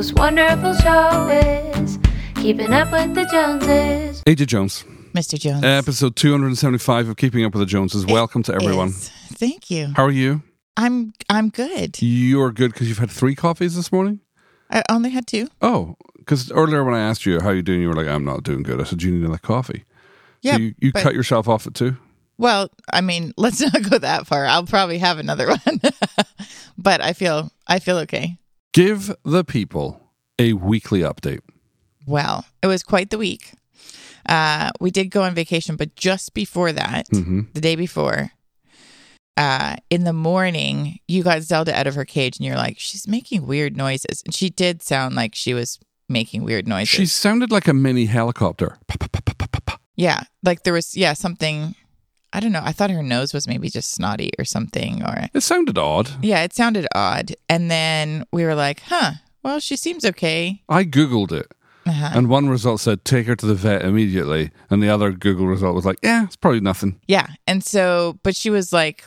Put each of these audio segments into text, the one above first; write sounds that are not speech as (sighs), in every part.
most wonderful show is Keeping Up with the Joneses. AJ Jones, Mr. Jones. episode 275 of Keeping Up with the Joneses. Welcome to everyone. Is. Thank you. How are you? I'm I'm good. You're good because you've had three coffees this morning? I only had two. Oh, because earlier when I asked you how you doing, you were like, I'm not doing good. I said, you need another coffee. Yeah. so you, you but- cut yourself off at two? Well, I mean, (laughs) let's not go that far. I'll probably have another (laughs) one. but I feel I feel okay. Give the people a weekly update. Well, it was quite the week. Uh, we did go on vacation, but just before that, hmm the day before, uh, in the morning, you got Zelda out of her cage, and you're like, she's making weird noises, and she did sound like she was making weird noises. She sounded like a mini helicopter. Yeah, like there was yeah something. I don't know. I thought her nose was maybe just snotty or something, or It sounded odd. yeah, it sounded odd. And then we were like, huh. Well, she seems okay. I Googled it, Uh-huh. and one result said, take her to the vet immediately. And the other Google result was like, yeah, it's probably nothing. Yeah. And so, but she was like,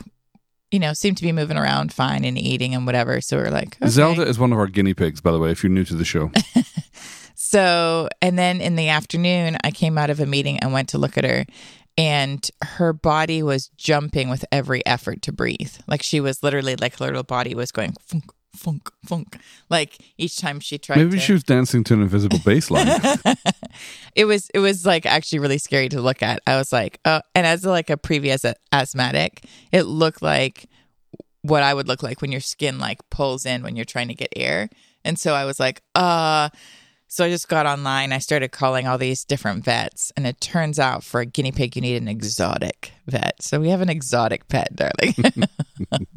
you know, seemed to be moving around fine and eating and whatever. So we are like, okay. Zelda is one of our guinea pigs, by the way, if you're new to the show. (laughs) So, and then in the afternoon, I came out of a meeting and went to look at her, and her body was jumping with every effort to breathe. Like she was literally like her little body was going funk, funk, funk. Like each time she tried Maybe to. she was dancing to an invisible bass line. (laughs) it was it was like actually really scary to look at. I was like, oh, and as like a previous asthmatic, it looked like what I would look like when your skin like pulls in when you're trying to get air. And so I was like, uh so I just got online. I started calling all these different vets, and it turns out for a guinea pig, you need an exotic vet. So we have an exotic pet, darling. (laughs)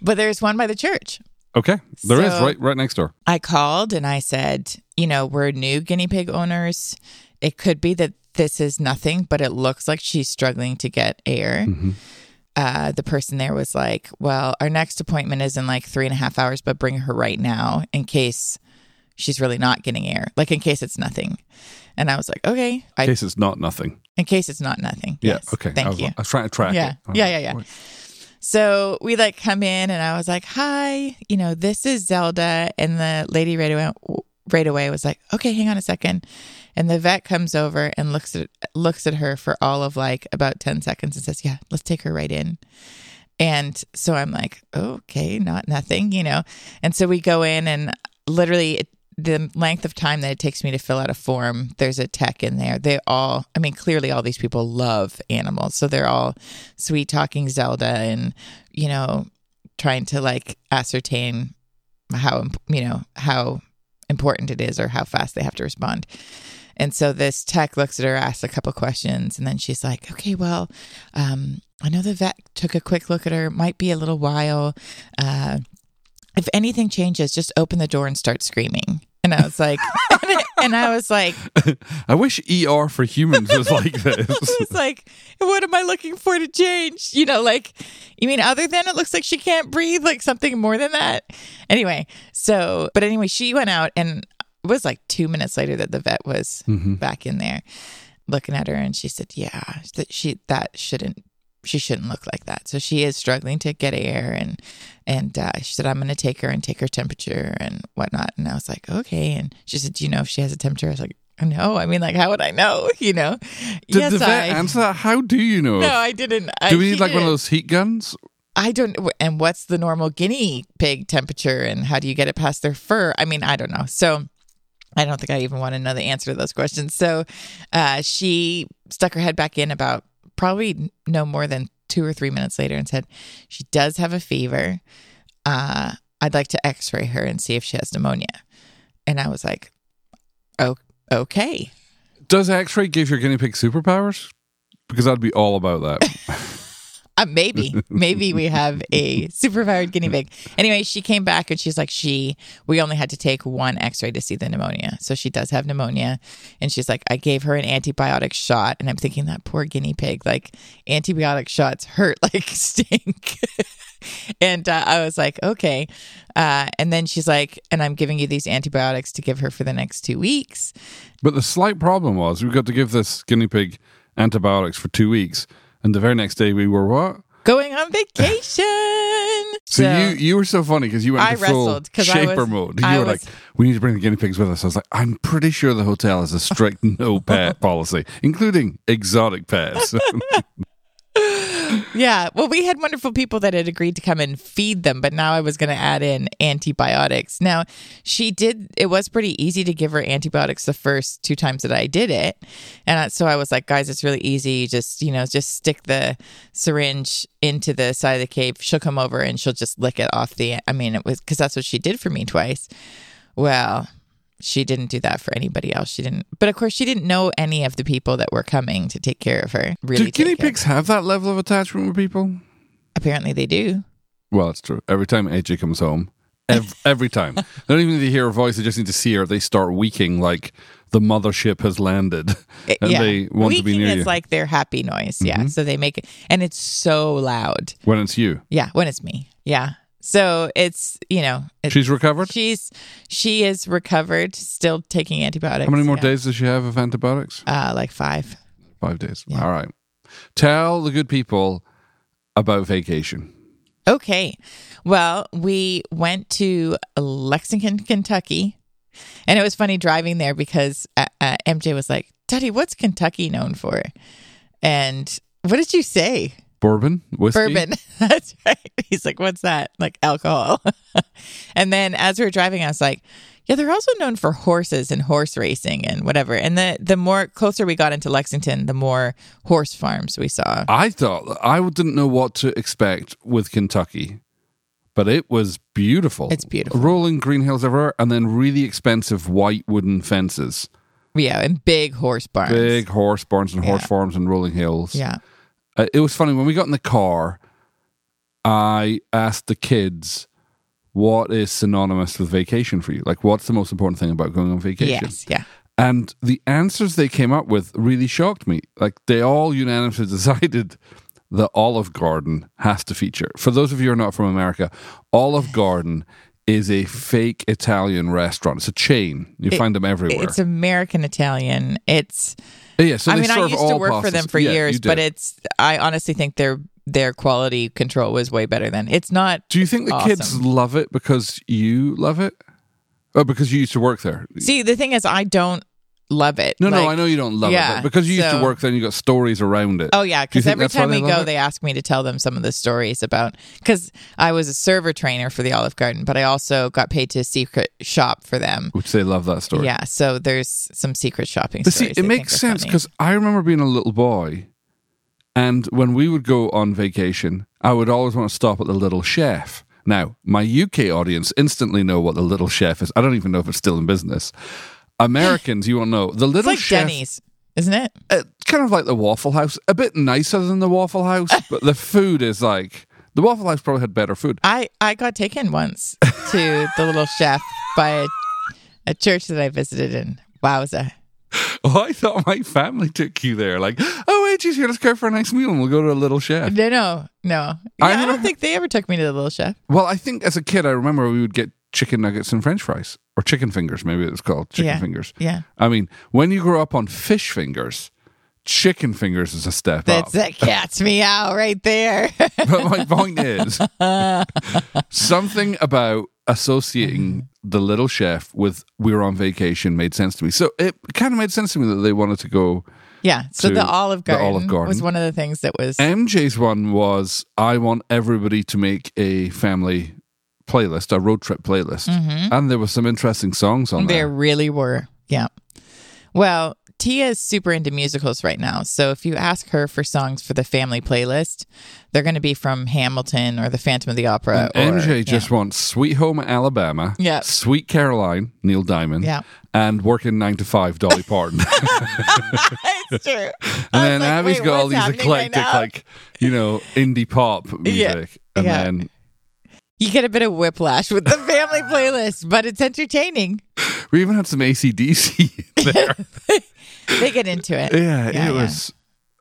but there's one by the church. Okay, there is So- right right next door. I called and I said, you know, we're new guinea pig owners. It could be that this is nothing, but it looks like she's struggling to get air. Uh, the person there was like, well, our next appointment is in like three and a half hours, but bring her right now in case she's really not getting air, like in case it's nothing. And I was like, okay, In I, case it's not nothing. in case it's not nothing. Yeah. Yes. Okay. Thank I was, you. I was trying to track Yeah. it. Yeah, yeah, yeah. So we like come in and I was like, "Hi, you know, this is Zelda." And the lady right away, right away was like, "Okay, hang on a second. And the vet comes over and looks at looks at her for all of like about 10 seconds and says, "Yeah, let's take her right in." And so I'm like, "Okay, not nothing, you know." And so we go in and literally it, the length of time that it takes me to fill out a form, there's a tech in there. They all, I mean, clearly all these people love animals. So they're all sweet talking Zelda and, you know, trying to like ascertain how, you know, how important it is or how fast they have to respond. And so this tech looks at her, asks a couple questions, and then she's like, okay, well, um, I know the vet took a quick look at her. Might be a little while. Uh, if anything changes, just open the door and start screaming. And I was like, (laughs) and I was like, (laughs) I wish ER for humans was like this. (laughs) I was like, what am I looking for to change? You know, like, you mean other than it looks like she can't breathe, like something more than that? Anyway, so, but anyway, she went out and it was like two minutes later that the vet was back in there looking at her and she said, yeah, that she, that shouldn't, she shouldn't look like that. So she is struggling to get air and, and uh, she said, I'm going to take her and take her temperature and whatnot. And I was like, okay. And she said, do you know if she has a temperature? I was like, no, I mean, like, how would I know? (laughs) You know? Did yes, the vet I. answer that? How do you know? No, I didn't. I, do we need like one of those heat guns? I don't. And what's the normal guinea pig temperature, and how do you get it past their fur? I mean, I don't know. So I don't think I even want to know the answer to those questions. So uh, she stuck her head back in about probably no more than two or three minutes later and said she does have a fever. Uh, I'd like to X-ray her and see if she has pneumonia. And I was like, "Oh, okay." Does X-ray give your guinea pig superpowers? Because I'd be all about that. (laughs) Uh, maybe, (laughs) maybe we have a superpowered guinea pig. Anyway, she came back and she's like, she, we only had to take one x ray to see the pneumonia. So she does have pneumonia. And she's like, I gave her an antibiotic shot. And I'm thinking that poor guinea pig, like antibiotic shots hurt (laughs) like stink. (laughs) and uh, I was like, okay. Uh, and then she's like, and I'm giving you these antibiotics to give her for the next two weeks. but the slight problem was we've got to give this guinea pig antibiotics for two weeks, and the very next day we were what? Going on vacation. So, (laughs) So- you you were so funny because you went I into full wrestled 'cause I shaper was- mode. (laughs) You I were was- like, "We need to bring the guinea pigs with us." I was like, "I'm pretty sure the hotel has a strict (laughs) no pet policy, including exotic pets." (gasps) Yeah. Well, we had wonderful people that had agreed to come and feed them, but now I was going to add in antibiotics. Now, she did, it was pretty easy to give her antibiotics the first two times that I did it. And so I was like, guys, it's really easy. Just, you know, just stick the syringe into the side of the cave. She'll come over and she'll just lick it off the, I mean, it was because that's what she did for me twice. Well, she didn't do that for anybody else. She didn't, but of course, she didn't know any of the people that were coming to take care of her. Really, Do guinea care. pigs have that level of attachment with people? Apparently, they do. Well, it's true. Every time AJ comes home, every, (laughs) every time, they don't even need to hear her voice; they just need to see her. They start wheeking like the mothership has landed, It- (laughs) and they want to be near is you Mm-hmm. like their happy noise. Yeah. So they make it, and it's so loud. when it's you. Yeah. When it's me. Yeah. So it's, you know, it's, She's recovered. she's, she is recovered, still taking antibiotics. How many more yeah. days does she have of antibiotics? Uh, like five. Five days. Yeah. All right. Tell the good people about vacation. Okay. Well, we went to Lexington, Kentucky. And it was funny driving there because uh, uh, MJ was like, Daddy, what's Kentucky known for? And what did you say? Bourbon, whiskey. Bourbon. (laughs) That's right. He's like, what's that? Like alcohol. (laughs) and then as we were driving, I was like, yeah, they're also known for horses and horse racing and whatever. And the, the more closer we got into Lexington, the more horse farms we saw. I thought I didn't know what to expect with Kentucky, but it was beautiful. It's beautiful. Rolling green hills everywhere, and then really expensive white wooden fences, Yeah, and big horse barns. big horse barns and horse Yeah. farms and rolling hills. Yeah. Uh, it was funny when we got in the car. I asked the kids, "What is synonymous with vacation for you? Like, what's the most important thing about going on vacation?" Yes. Yeah. And the answers they came up with really shocked me. Like they all unanimously (laughs) decided the Olive Garden has to feature. For those of you who are not from America, Olive Garden is a fake Italian restaurant. It's a chain. You It- find them everywhere. It's American Italian. It's yeah, so I mean, I used to work for them for Yeah, years, but it's I honestly think their their quality control was way better than it's not Do you think the kids love it because you love it? Oh, because you used to work there. See, the thing is I don't love it. No, no, I know you don't love it, yeah, but because you used to work there and you got stories around it. Oh yeah, because every time we go, it? they ask me to tell them some of the stories about. Because I was a server trainer for the Olive Garden, but I also got paid to secret shop for them. which they love that story. Yeah, so there's some secret shopping. But see, it makes sense because I remember being a little boy, and when we would go on vacation, I would always want to stop at the Little Chef. Now, my UK audience instantly know what the Little Chef is. I don't even know if it's still in business. Americans, you won't know the Little it's like Chef. Denny's, isn't it? uh, kind of like the Waffle House, a bit nicer than the Waffle House, (laughs) but the food is like the Waffle House probably had better food. I I got taken once to the little chef by a, a church that I visited in. Wowza. (laughs) Oh, I thought my family took you there. Like, oh, wait, geez, here, let's go for a nice meal and we'll go to a Little Chef. No, no, no. Yeah, I I, don't think they ever took me to the little chef. Well, I think as a kid, I remember we would get chicken nuggets and French fries, or chicken fingers, maybe it was called chicken Yeah. fingers. Yeah. I mean, when you grow up on fish fingers, chicken fingers is a step That's up. that cat's me out right there. (laughs) but my point (laughs) is, something about associating mm-hmm. the little chef with we were on vacation made sense to me. So it kind of made sense to me that they wanted to go. yeah. So the Olive Garden, the Olive Garden. was one of the things that was MJ's one was I want everybody to make a family playlist, a road trip playlist, mm-hmm. and there were some interesting songs on There there. really were. Yeah. Well, Tia is super into musicals right now. So if you ask her for songs for the family playlist, they're going to be from Hamilton or the Phantom of the Opera. Or, MJ yeah. just wants Sweet Home Alabama, Yeah. Sweet Caroline, Neil Diamond, Yeah. and Working Nine to Five, Dolly (laughs) Parton. it's true. (laughs) and then like, Abby's got all these happening right eclectic, like, you know, indie pop (laughs) music. And Yeah. then You get a bit of whiplash with the family playlist, but it's entertaining. we even had some ACDC there. (laughs) They get into it. yeah, Yeah, it yeah. was.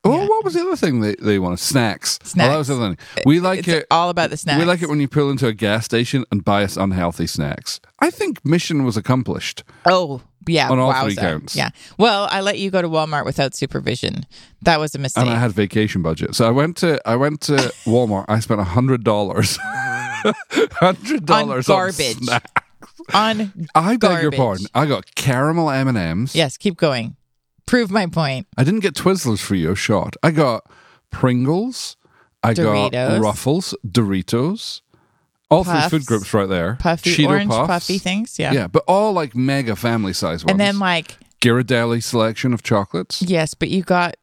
Oh, Yeah. what was the other thing they, they wanted? Snacks. Oh, that was the other thing. We like It's it. all about the snacks. We like it when you pull into a gas station and buy us unhealthy snacks. I think mission was accomplished. Oh, yeah. On all wowza. three counts. Yeah. Well, I let you go to Walmart without supervision. That was a mistake. and I had vacation budget. So I went to I went to Walmart. I spent a hundred dollars (laughs) hundred dollars on garbage. snack. On I beg your pardon. I got caramel M and M's. yes, keep going. Prove my point. I didn't get Twizzlers for you, shot. I got Pringles. I got Ruffles, Doritos. All Puffs. three food groups right there. Puffy Cheeto orange Puffs. puffy things. Yeah. Yeah, but all like mega family size ones. And then like Ghirardelli selection of chocolates. yes, but you got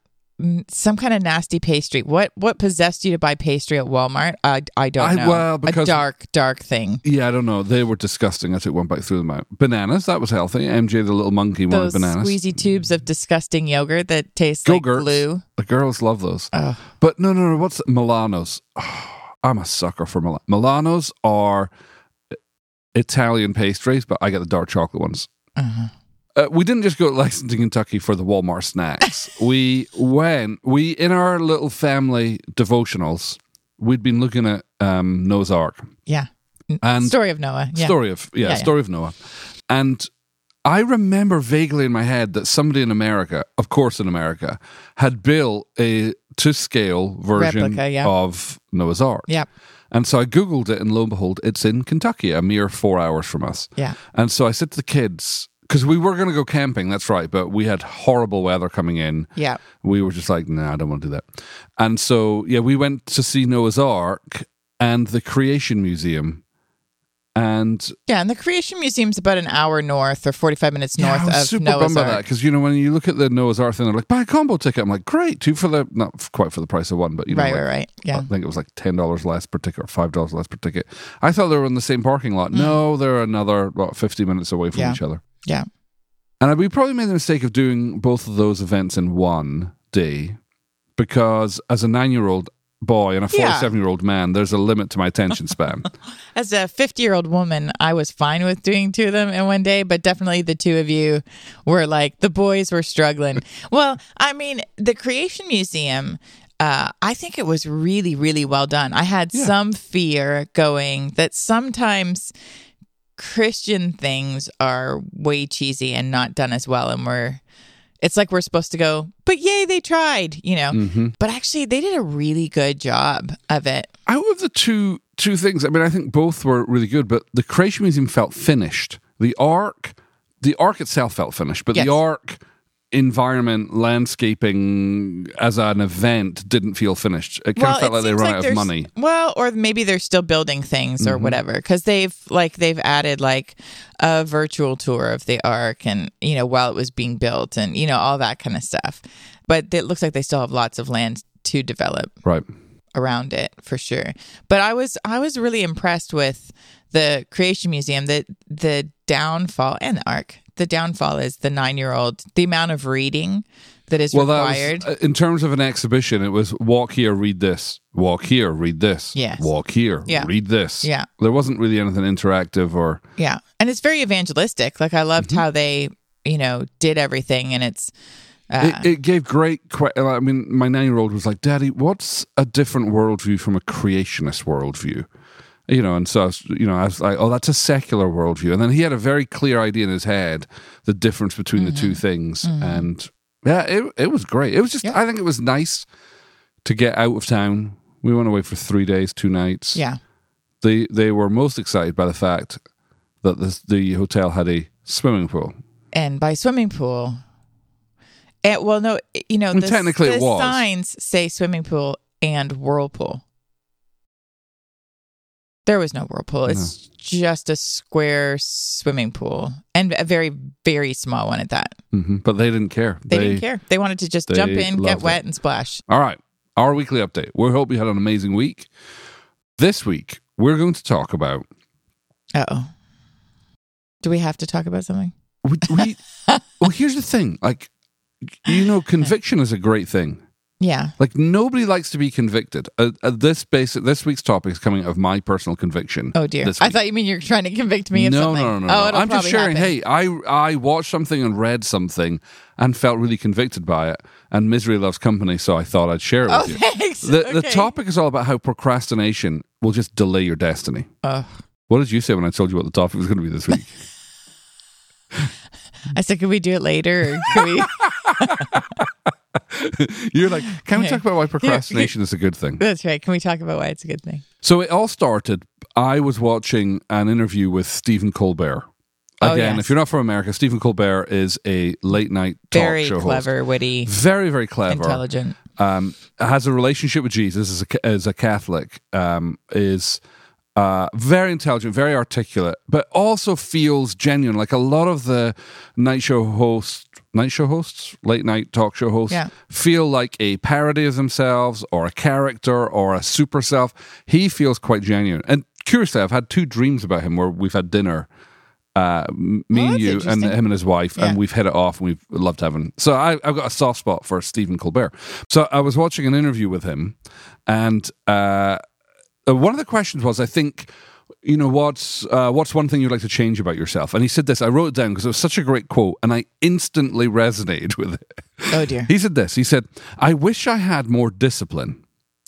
some kind of nasty pastry. What what possessed you to buy pastry at Walmart? I I don't I- know. well, because- a dark dark thing. Yeah, I don't know. They were disgusting. I took one bite through them out. Bananas, that was healthy. MJ, the little monkey, wanted bananas. squeezy tubes of disgusting yogurt that taste like Go-Gurts. glue. The girls love those. Ugh. But no, no, no. What's Milanos? (sighs) I'm a sucker for Milan. Milanos are Italian pastries, but I get the dark chocolate ones. Uh-huh. Uh, we didn't just go to Lexington, Kentucky for the Walmart snacks. (laughs) we went, we, in our little family devotionals, we'd been looking at um, Noah's Ark. Yeah. And Story of Noah. Yeah. story of yeah, Yeah, yeah. story of Noah. And I remember vaguely in my head that somebody in America, of course in America, had built a to scale version Replica, yeah. of Noah's Ark. Yeah. And so I Googled it, and lo and behold, it's in Kentucky, a mere four hours from us. Yeah. And so I said to the kids, because we were going to go camping, that's right, but we had horrible weather coming in. Yeah. We were just like, nah, I don't want to do that. And so, yeah, we went to see Noah's Ark and the Creation Museum. And Yeah. And the Creation Museum's about an hour north or 45 minutes Yeah, north I was of super Noah's bummed by that Ark. because you know when you look at the Noah's Ark thing, they're like buy a combo ticket. I'm like, great, two for the not quite for the price of one, but you know, Right, like, right, right. Yeah. I think it was like ten dollars less per ticket or five dollars less per ticket. I thought they were in the same parking Mm. lot. No, they're another what fifty minutes away from Yeah. each other. Yeah. And we probably made the mistake of doing both of those events in one day because as a nine year old boy and a Yeah. 47 year old man, there's a limit to my attention span. (laughs) As a 50 year old woman, I was fine with doing two of them in one day, but definitely the two of you were like, the boys were struggling. (laughs) well, I mean, the Creation Museum. Uh, I think it was really, really well done. I had Yeah. some fear going that sometimes Christian things are way cheesy and not done as well, and we're it's like we're supposed to go, but yay, they tried, you know. hmm But actually, they did a really good job of it. out of the two two things, I mean, I think both were really good, but the Creation Museum felt finished. The ark, the ark itself felt finished, but Yes. the ark environment landscaping as an event didn't feel finished. It kind of felt like they ran run out of money. Well, or maybe they're still building things or Mhm. whatever because they've like they've added like a virtual tour of the ark and you know while it was being built and you know all that kind of stuff. But it looks like they still have lots of land to develop Right. around it for sure. But I was I was really impressed with the Creation Museum. The the downfall and the ark. The downfall is the nine year old. The amount of reading that is Well, that required. was, uh, in terms of an exhibition, it was walk here, read this, walk here, read this, Yes. walk here, Yeah. read this. Yeah. There wasn't really anything interactive or Yeah. And it's very evangelistic. Like I loved Mm-hmm. how they, you know, did everything and it's uh, it, it gave great. I mean, my nine-year-old was like, "Daddy, what's a different worldview from a creationist worldview?" You know, and so I was, you know, I was like, "Oh, that's a secular worldview," and then he had a very clear idea in his head the difference between the two things, and yeah, it it was great. It was just, Mm-hmm. Yeah. I think it was nice to get out of town. We went away for three days, two nights. yeah. they they were most excited by the fact that the the hotel had a swimming pool. And by swimming pool and, well no, you know, mean, the, technically it the was. signs say swimming pool and whirlpool. There was no whirlpool. It's just a square swimming pool and a very, very small one at that. hmm But they didn't care. They, didn't care. They wanted to just jump in, get loved it. wet, and splash. All right. Our weekly update. We hope you had an amazing week. This week, we're going to talk about. Uh oh. Do we have to talk about something? We, we, (laughs) well, here's the thing. Like, you know, conviction is a great thing. Yeah. Like, nobody likes to be convicted. Uh, uh, this basic, this week's topic is coming out of my personal conviction. Oh dear. I thall you mean you're trying to convict me of no, something. no, no, no, Oh, no. I'm just sharing. happen. Hey, I I watched something and read something and felt really convicted by it. And misery loves company, so I thought I'd share it Oh, with you. thanks. (laughs) The, the topic is all about how procrastination will just delay your destiny. Ugh. What did you say when I told you what the topic was going to be this week? (laughs) I said, could we do it later? Or could we? (laughs) (laughs) You're like, can we talk about why procrastination is a good thing? That's right. Can we talk about why it's a good thing? So it all started. I was watching an interview with Stephen Colbert. Oh, Again, yes. if you're not from America, Stephen Colbert is a late night talk Very show host. clever, witty, Very, very clever. intelligent. um, has a relationship with Jesus as a, as a Catholic, um, is uh, very intelligent, very articulate, but also feels genuine. Like a lot of the night show hosts, night show hosts, late night talk show hosts, Yeah. feel like a parody of themselves or a character or a super self. He feels quite genuine. And curiously, I've had two dreams about him where we've had dinner. Uh, me Oh, and you and him and his wife, Yeah. and we've hit it off, and we've loved having. So I, I've got a soft spot for Stephen Colbert. So I was watching an interview with him, and uh, uh, one of the questions was, I think, you know, what's uh, what's one thing you'd like to change about yourself? And he said this. I wrote it down because it was such a great quote, and I instantly resonated (laughs) with it. Oh dear. He said this. He said, "I wish I had more discipline."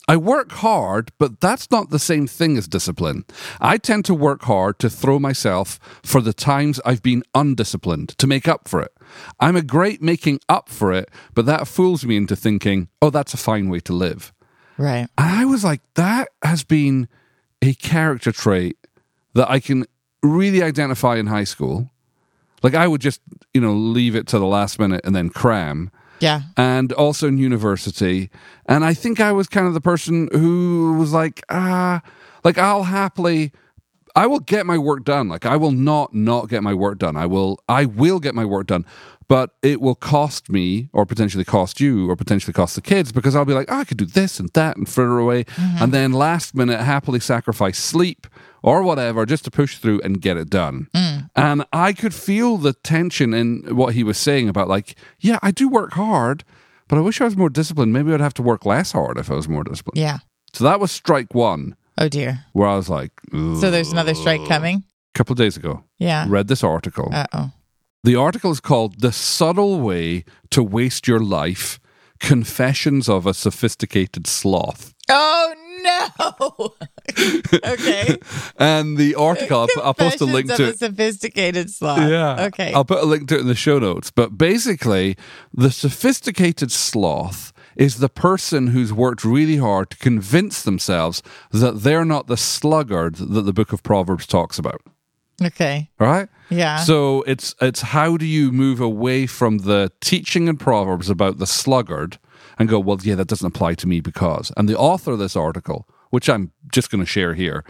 I work hard, but that's not the same thing as discipline. I tend to work hard to throw myself for the times I've been undisciplined to make up for it. I'm a great making up for it, but that fools me into thinking, oh, that's a fine way to live. Right. And I was like, that has been a character trait that I can really identify in high school. Like I would just, you know, leave it to the last minute and then cram Yeah. and also in university. And I think I was kind of the person who was like, ah, like I'll happily, I will get my work done. Like I will not not get my work done. I will, I will get my work done. But it will cost me, or potentially cost you, or potentially cost the kids, because I'll be like, oh, I could do this and that and further away, and then last minute happily sacrifice sleep or whatever just to push through and get it done. And I could feel the tension in what he was saying about like, yeah, I do work hard, but I wish I was more disciplined. Maybe I'd have to work less hard if I was more disciplined. Yeah. So that was strike one, Oh dear. where I was like, So there's another strike coming. a couple of days ago, Yeah. read this article. Uh oh. the article is called "The Subtle Way to Waste Your Life: Confessions of a Sophisticated Sloth." Oh no. (laughs) okay. (laughs) And the article, I'll, I'll post a link Confessions to of it. a sophisticated sloth. Yeah. Okay. I'll put a link to it in the show notes. But basically, the sophisticated sloth is the person who's worked really hard to convince themselves that they're not the sluggard that the book of Proverbs talks about. okay. All right? Yeah. So it's it's how do you move away from the teaching in Proverbs about the sluggard and go, well, yeah, that doesn't apply to me because. And the author of this article, which I'm just going to share here,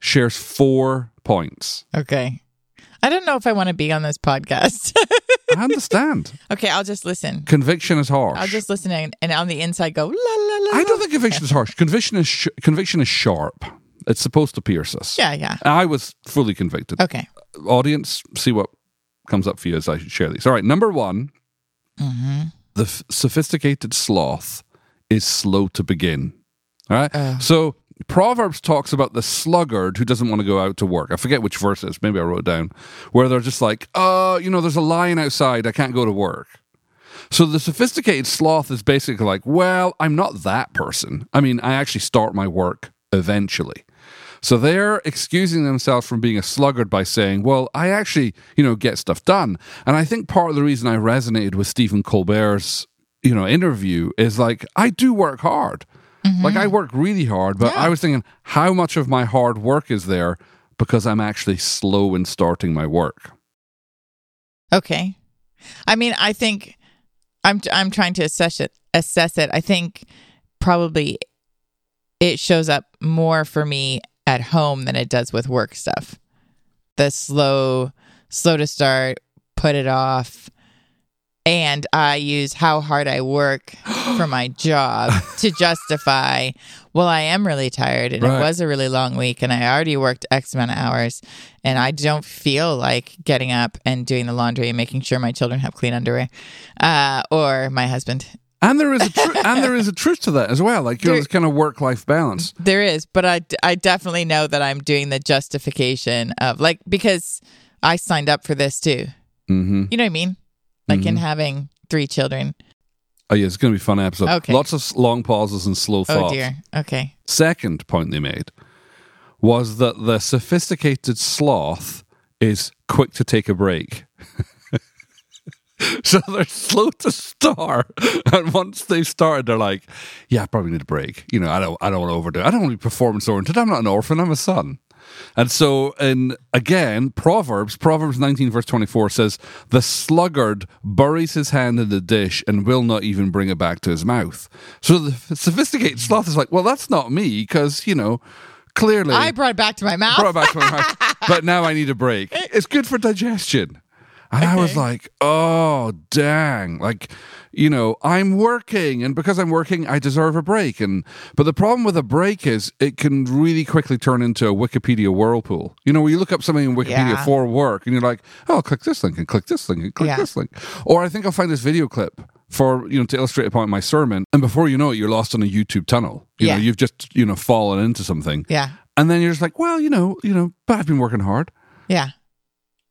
shares four points. okay. I don't know if I want to be on this podcast. (laughs) I understand. okay, I'll just listen. Conviction is harsh. I'll just listen and, and on the inside go la la la. I don't think conviction is harsh. Conviction is sh- conviction is sharp. It's supposed to pierce us. Yeah, yeah. I was fully convicted. Okay. Audience, see what comes up for you as I share these. All right, number one, Mm-hmm. the f- sophisticated sloth is slow to begin. All right. Ugh. So Proverbs talks about the sluggard who doesn't want to go out to work. I forget which verse it is. Maybe I wrote it down. Where they're just like, uh, you know, there's a lion outside. I can't go to work. So the sophisticated sloth is basically like, well, I'm not that person. I mean, I actually start my work eventually. So they're excusing themselves from being a sluggard by saying, well, I actually, you know, get stuff done. And I think part of the reason I resonated with Stephen Colbert's, you know, interview is like, I do work hard. Mm-hmm. Like I work really hard, but Yeah. I was thinking, how much of my hard work is there because I'm actually slow in starting my work? Okay. I mean, I think I'm I'm trying to assess it. Assess it. I think probably it shows up more for me at home than it does with work stuff. The slow, slow to start, put it off, and I use how hard I work (gasps) for my job to justify. Well, I am really tired, and Right. it was a really long week, and I already worked X amount of hours, and I don't feel like getting up and doing the laundry and making sure my children have clean underwear, uh, or my husband. And there is a tru- (laughs) and there is a truth to that as well. Like you know, this kind of work life balance. There is, but I, I definitely know that I'm doing the justification of like because I signed up for this too. hmm You know what I mean? Like in having three children. Oh yeah, it's going to be a fun episode. Okay. Lots of long pauses and slow thoughts. Oh thoughts. dear. Okay. Second point they made was that the sophisticated sloth is quick to take a break. (laughs) So they're slow to start, (laughs) and once they've started, they're like, "Yeah, I probably need a break." You know, I don't, I don't want to overdo. it. I don't want to be performance oriented. I'm not an orphan. I'm a son. And so, in again, Proverbs, Proverbs 19, verse 24 says, The sluggard buries his hand in the dish and will not even bring it back to his mouth. So the sophisticated sloth is like, Well, that's not me, because, you know, clearly I brought it back to my mouth. brought it back to my mouth, (laughs) but now I need a break. It's good for digestion. And I was like, oh, dang. Like, you know, I'm working, and because I'm working, I deserve a break. And but the problem with a break is it can really quickly turn into a Wikipedia whirlpool. You know, where you look up something in Wikipedia Yeah. for work, and you're like, oh, I'll click this link and click this link and click Yeah. this link. Or I think I'll find this video clip for you know to illustrate a point in my sermon, and before you know it, you're lost in a YouTube tunnel. You Yeah. know, you've just you know fallen into something. yeah. And then you're just like, well, you know, you know, but I've been working hard. Yeah.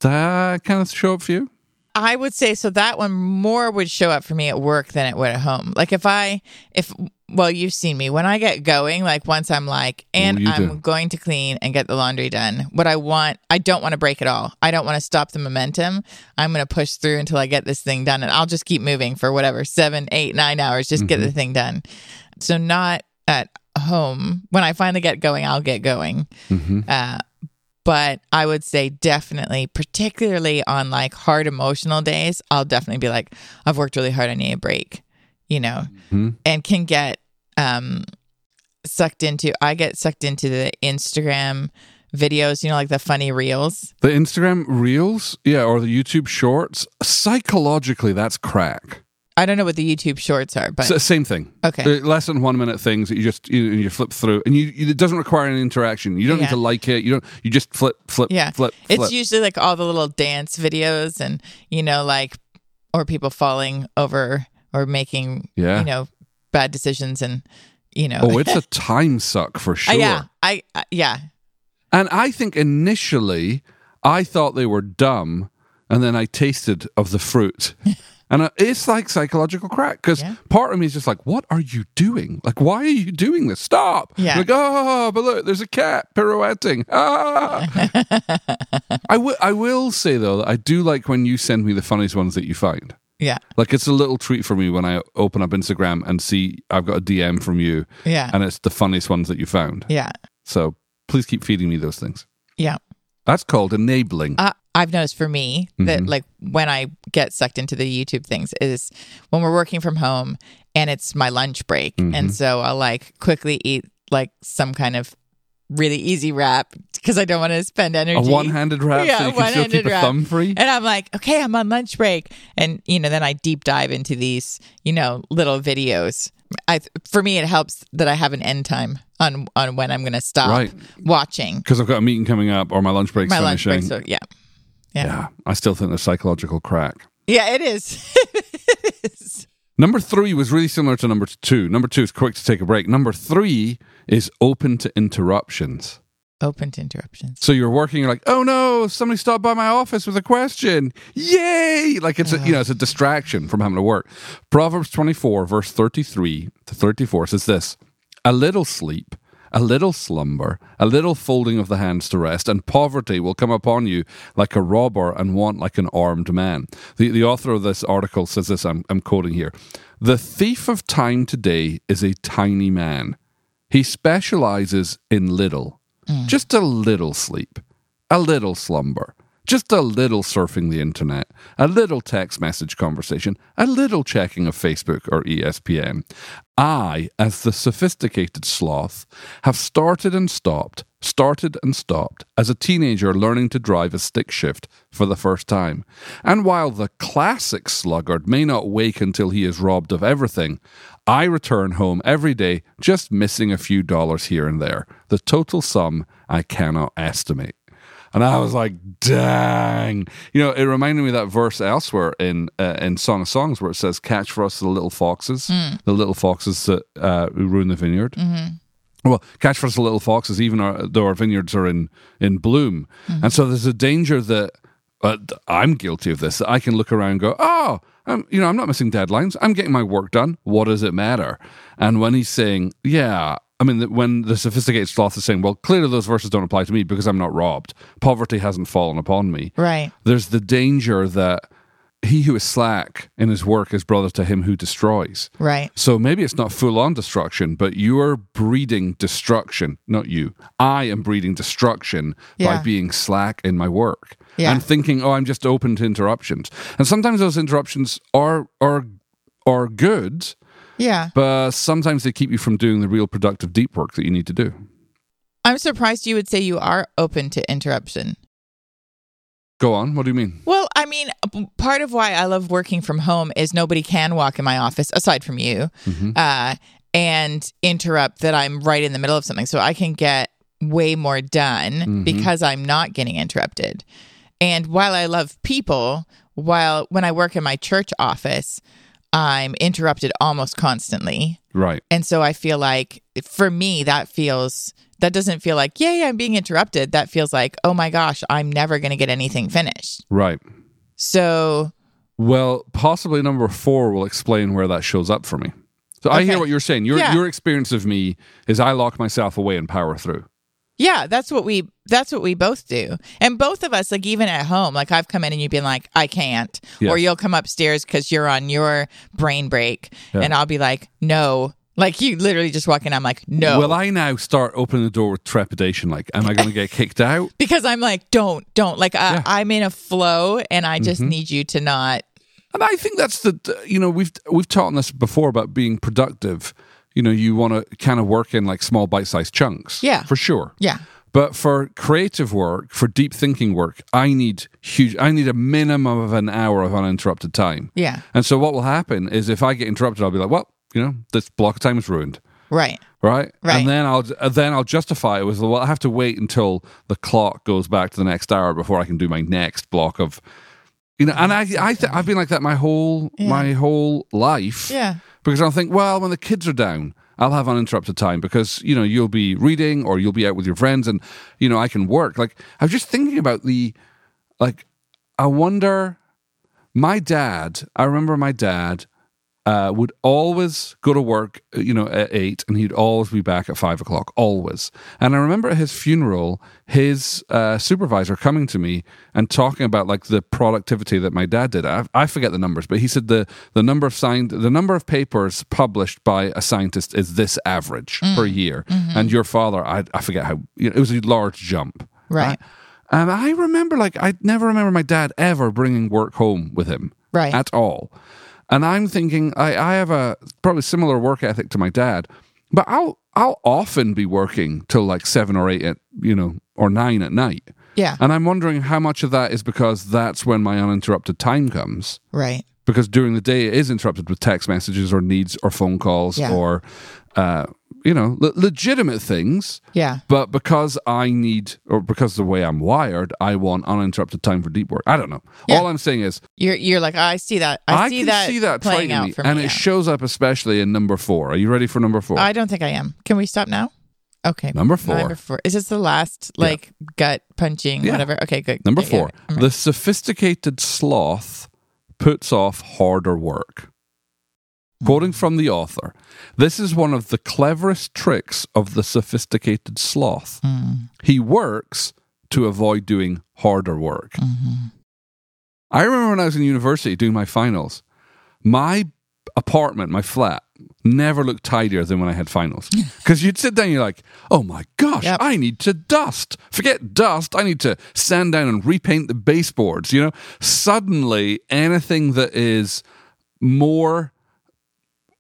That kind of show up for you? I would say so that one more would show up for me at work than it would at home. Like if I if well, you've seen me when I get going, like once I'm like, and I'm do. going to clean and get the laundry done. What I want, I don't want to break it all. I don't want to stop the momentum. I'm going to push through until I get this thing done, and I'll just keep moving for whatever seven, eight, nine hours. Just get the thing done. So not at home. When I finally get going, I'll get going. Mm-hmm. Uh, but I would say definitely, particularly on like hard emotional days, I'll definitely be like, I've worked really hard. I need a break, you know, Mhm. and can get um, sucked into. I get sucked into the Instagram videos, you know, like the funny reels. The Instagram reels, yeah, or the YouTube shorts, psychologically, that's crack. I don't know what the YouTube shorts are, but same thing. okay. Uh, Less than one minute things that you just you, you flip through, and you, you it doesn't require any interaction. You don't need to like it. You don't. You just flip, flip, Yeah. flip, It's flip. usually like all the little dance videos and, you know, like, or people falling over or making, Yeah. you know, bad decisions and, you know. oh, it's a (laughs) time suck for Uh, sure. yeah. I, uh, yeah. And I think initially I thought they were dumb, and then I tasted of the fruit. (laughs) And uh, it's like psychological crack because Yeah. part of me is just like, what are you doing? Like, why are you doing this? Stop. Yeah. Like, oh, but look, there's a cat pirouetting. Ah. (laughs) I, w- I will say, though, that I do like when you send me the funniest ones that you find. Yeah. Like, it's a little treat for me when I open up Instagram and see I've got a DM from you Yeah. and it's the funniest ones that you found. Yeah. So please keep feeding me those things. Yeah. That's called enabling. Uh, I've noticed for me that Mhm. like when I get sucked into the YouTube things is when we're working from home and it's my lunch break. Mm-hmm. And so I'll like quickly eat like some kind of really easy wrap because I don't want to spend energy. a one-handed wrap Yeah, so you can still a wrap. thumb free. And I'm like, okay, I'm on lunch break. And, you know, then I deep dive into these, you know, little videos. I, for me, it helps that I have an end time on, on when I'm going to stop Right. watching Because I've got a meeting coming up or my lunch break's my lunch break. So, yeah. Yeah. yeah, I still think the psychological crack. Yeah, it is. (laughs) it is. Number three was really similar to number two. Number two is quick to take a break. Number three is open to interruptions. Open to interruptions. So you're working, you're like, oh no, somebody stopped by my office with a question. Yay! Like it's a, you know, it's a distraction from having to work. Proverbs 24, verse 33 to 34 says this A little sleep, a little slumber, a little folding of the hands to rest, and poverty will come upon you like a robber and want like an armed man. The, the author of this article says this, I'm, I'm quoting here The thief of time today is a tiny man. He specializes in little. Mm. Just a little sleep, a little slumber, just a little surfing the internet, a little text message conversation, a little checking of Facebook or ESPN. I, as the sophisticated sloth, have started and stopped, started and stopped as a teenager learning to drive a stick shift for the first time. And while the classic sluggard may not wake until he is robbed of everything, I return home every day just missing a few dollars here and there. The total sum I cannot estimate. And I was like, dang. You know, it reminded me of that verse elsewhere in uh, in Song of Songs where it says, Catch for us the little foxes, the little foxes that uh, who ruin the vineyard. Well, catch for us the little foxes, even our, though our vineyards are in, in bloom. And so there's a danger that uh, I'm guilty of this. That I can look around and go, oh, I'm, you know, I'm not missing deadlines. I'm getting my work done. What does it matter? And when he's saying, yeah, I mean, when the sophisticated sloth is saying, well, clearly those verses don't apply to me because I'm not robbed. Poverty hasn't fallen upon me. Right. There's the danger that he who is slack in his work is brother to him who destroys. Right. So maybe it's not full on destruction, but you're breeding destruction. Not you. I am breeding destruction Yeah. by being slack in my work Yeah. and thinking, oh, I'm just open to interruptions. And sometimes those interruptions are are are good, Yeah. but sometimes they keep you from doing the real productive deep work that you need to do. I'm surprised you would say you are open to interruption. Go on. What do you mean? Well, I mean, part of why I love working from home is nobody can walk in my office aside from you Mm-hmm. uh, and interrupt that I'm right in the middle of something. So I can get way more done Mm-hmm. because I'm not getting interrupted. And while I love people, while when I work in my church office, I'm interrupted almost constantly. Right. And so I feel like for me, that feels, that doesn't feel like, yay, I'm being interrupted. That feels like, oh my gosh, I'm never going to get anything finished. Right. So, Well, possibly number four will explain where that shows up for me. So I hear what you're saying. Your Yeah. your experience of me is I lock myself away and power through. Yeah, that's what we, that's what we both do. And both of us, like even at home, like I've come in and you've been like, I can't. Yes. Or you'll come upstairs because you're on your brain break. Yeah. And I'll be like, no. Like you literally just walk in, I'm like, no. Will I now start opening the door with trepidation? Like, am I going to get kicked out? (laughs) because I'm like, don't, don't. Like I, Yeah. Mm-hmm. I'm in a flow and I just need you to not. And I think that's the you know we've we've taught on this before about being productive. You know, you want to kind of work in like small bite-sized chunks. Yeah. for sure. Yeah. But for creative work, for deep thinking work, I need huge. I need a minimum of an hour of uninterrupted time. Yeah. And so what will happen is if I get interrupted, I'll be like, well, you know, this block of time is ruined. Right. Right? Right. and then I'll then I'll justify it with well, I have to wait until the clock goes back to the next hour before I can do my next block of, you know. And I I th- I've been like that my whole my whole life. Yeah. Because I'll think, well, when the kids are down, I'll have uninterrupted time because you know you'll be reading or you'll be out with your friends, and you know I can work. Like I was just thinking about the, like, I wonder. My dad, I remember my dad uh, would always go to work, uh, you know, at eight, and he'd always be back at five o'clock, always. And I remember at his funeral, his uh, supervisor coming to me and talking about like the productivity that my dad did. I, I forget the numbers, but he said the the number of signed, the number of papers published by a scientist is this average per year, and your father, I, I forget how, you know, it was a large jump, Right. and I remember, like, I never remember my dad ever bringing work home with him, Right. at all. And I'm thinking, I, I have a probably similar work ethic to my dad, but I'll I'll often be working till like seven or eight at you know or nine at night, Yeah. and I'm wondering how much of that is because that's when my uninterrupted time comes. Right. Because during the day it is interrupted with text messages or needs or phone calls Yeah. or, uh, you know, le- legitimate things. Yeah. But because I need, or because the way I'm wired, I want uninterrupted time for deep work. I don't know. Yeah. All I'm saying is, You're you're like I see that I, see can that see that playing out me, for and me. it yeah. shows up especially in number four. Are you ready for number four? I don't think I am. Can we stop now? Okay. Number four. Number four. Is this the last like gut punching Yeah. whatever? Okay, good. number Yeah, four. yeah. The sophisticated sloth puts off harder work. Quoting from the author, this is one of the cleverest tricks of the sophisticated sloth. Mm. He works to avoid doing harder work. Mm-hmm. I remember when I was in university doing my finals, my apartment, my flat, never looked tidier than when I had finals. Because you'd sit down and you're like, oh my gosh, Yep. I need to dust. Forget dust. I need to sand down and repaint the baseboards. You know, suddenly anything that is more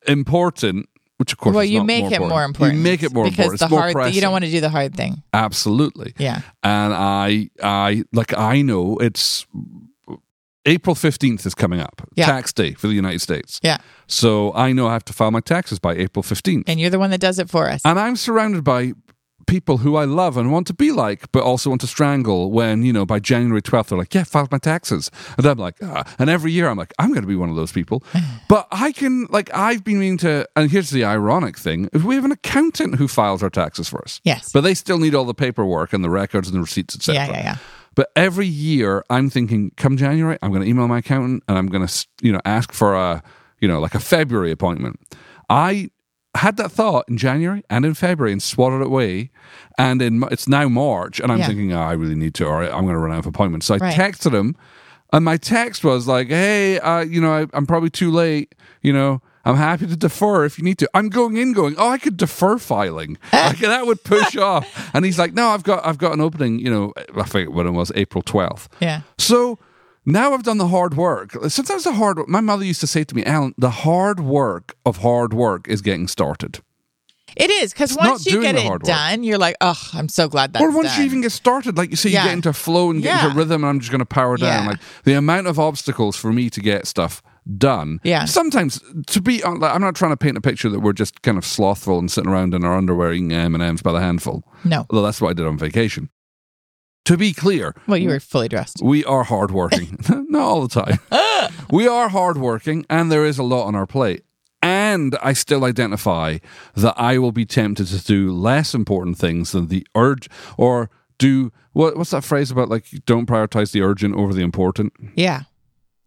important, which of course Well, is you not make it more important. You make it more because important. the It's more hard you don't want to do the hard thing. Absolutely Yeah. and I I like I know it's April 15th is coming up, Yeah. tax day for the United States. Yeah. So I know I have to file my taxes by April 15th. And you're the one that does it for us. And I'm surrounded by people who I love and want to be like, but also want to strangle when, you know, by January 12th, they're like, yeah, file my taxes. And I'm like, ah. and every year I'm like, I'm going to be one of those people. (sighs) but I can, like, I've been meaning to, and here's the ironic thing we have an accountant who files our taxes for us. Yes. But they still need all the paperwork and the records and the receipts, etc. yeah, yeah, yeah. But every year, I'm thinking, come January, I'm going to email my accountant and I'm going to, you know, ask for a, you know, like a February appointment. I had that thought in January and in February and swatted it away. And in it's now March, and I'm Yeah. thinking, oh, I really need to, or I'm going to run out of appointments. So I Right. texted him And my text was like, "Hey, uh, you know, I, I'm probably too late. You know, I'm happy to defer if you need to." I'm going in, going, "Oh, I could defer filing. (laughs) like that would push off." And he's like, "No, I've got, I've got an opening. You know, I forget when it was, April 12th. Yeah. So now I've done the hard work. Sometimes the hard. Work my mother used to say to me, "Alyn, the hard work of hard work is getting started." It is because once you get it done, you're like, oh, I'm so glad that's or once done. you even get started, like you say, you get into flow and get Yeah. into rhythm, and I'm just going to power down. Yeah. Like the amount of obstacles for me to get stuff done. Yeah. Sometimes to be, I'm not trying to paint a picture that we're just kind of slothful and sitting around in our underwear eating M and M's by the handful. no. Although that's what I did on vacation. To be clear, Well, you were fully dressed. we are hardworking. (laughs) (laughs) Not all the time. (laughs) we are hardworking, and there is a lot on our plate. And I still identify that I will be tempted to do less important things than the urge, or do what? What's that phrase about? Like, don't prioritize the urgent over the important. Yeah.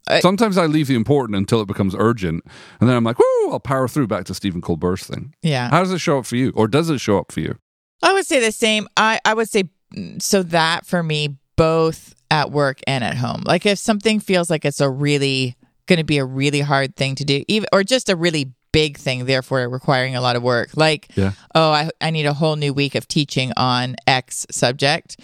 I- Sometimes I leave the important until it becomes urgent, and then I'm like, "Woo!" I'll power through back to Stephen Colbert's thing. Yeah. How does it show up for you, or does it show up for you? I would say the same. I, I would say so that for me, both at work and at home. Like if something feels like it's a really going to be a really hard thing to do, even or just a really big thing, therefore requiring a lot of work. Like, Yeah. oh, I, I need a whole new week of teaching on X subject.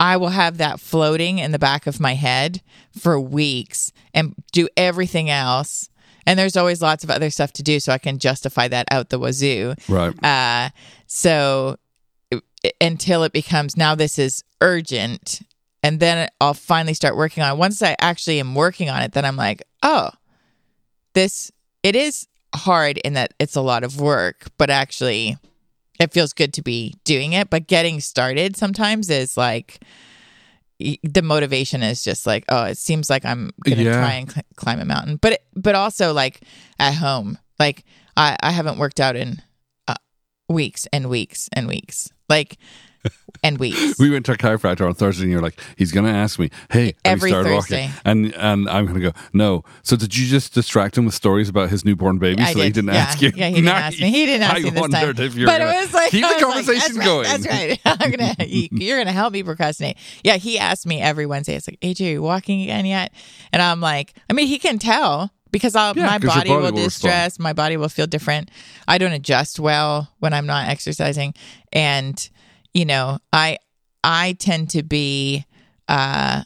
I will have that floating in the back of my head for weeks and do everything else. And there's always lots of other stuff to do, so I can justify that out the wazoo. Right. Uh, so until it becomes now this is urgent, and then I'll finally start working on it. Once I actually am working on it, then I'm like, oh, this it is hard in that it's a lot of work, but actually it feels good to be doing it. But getting started sometimes is like the motivation is just like, oh, it seems like I'm gonna Yeah. try and cl- climb a mountain, but but also like at home, like I I haven't worked out in uh, weeks and weeks and weeks, like and weeks. (laughs) We went to a chiropractor on Thursday, and you're like, he's going to ask me, "Hey, have Every you started Thursday. walking?" And and I'm going to go, "No." So did you just distract him with stories about his newborn baby, I so he did. didn't yeah. ask you? Yeah, he didn't ask me. He didn't (laughs) ask I me this time. if you but it was like keep I the was like, conversation that's going. Right, that's right. (laughs) I'm gonna. you- You're gonna help me procrastinate. Yeah, he asked me every Wednesday. It's like, AJ, are you walking again yet? And I'm like, I mean, he can tell because I'll, Yeah, my body, body will will distress. My body will feel different. I don't adjust well when I'm not exercising, and you know, I I tend to be. uh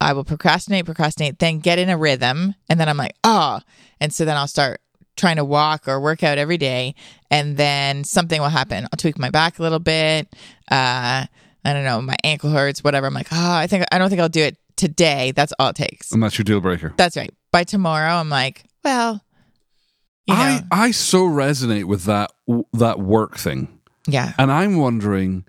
I will procrastinate, procrastinate, then get in a rhythm, and then I'm like, oh, and so then I'll start trying to walk or work out every day, and then something will happen. I'll tweak my back a little bit. Uh, I don't know, my ankle hurts, whatever. I'm like, oh, I think I don't think I'll do it today. That's all it takes. And that's your deal breaker. That's right. By tomorrow, I'm like, well, you know, I I so resonate with that that work thing, yeah, and I'm wondering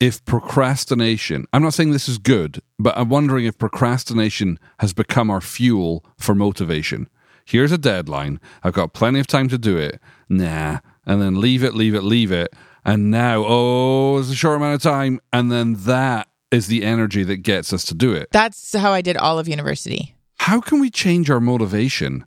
if procrastination. I'm not saying this is good, but I'm wondering if procrastination has become our fuel for motivation. Here's a deadline. I've got plenty of time to do it. Nah, and then leave it, leave it, leave it, and now oh, it's a short amount of time, and then that is the energy that gets us to do it. that's how I did all of university. How can we change our motivation,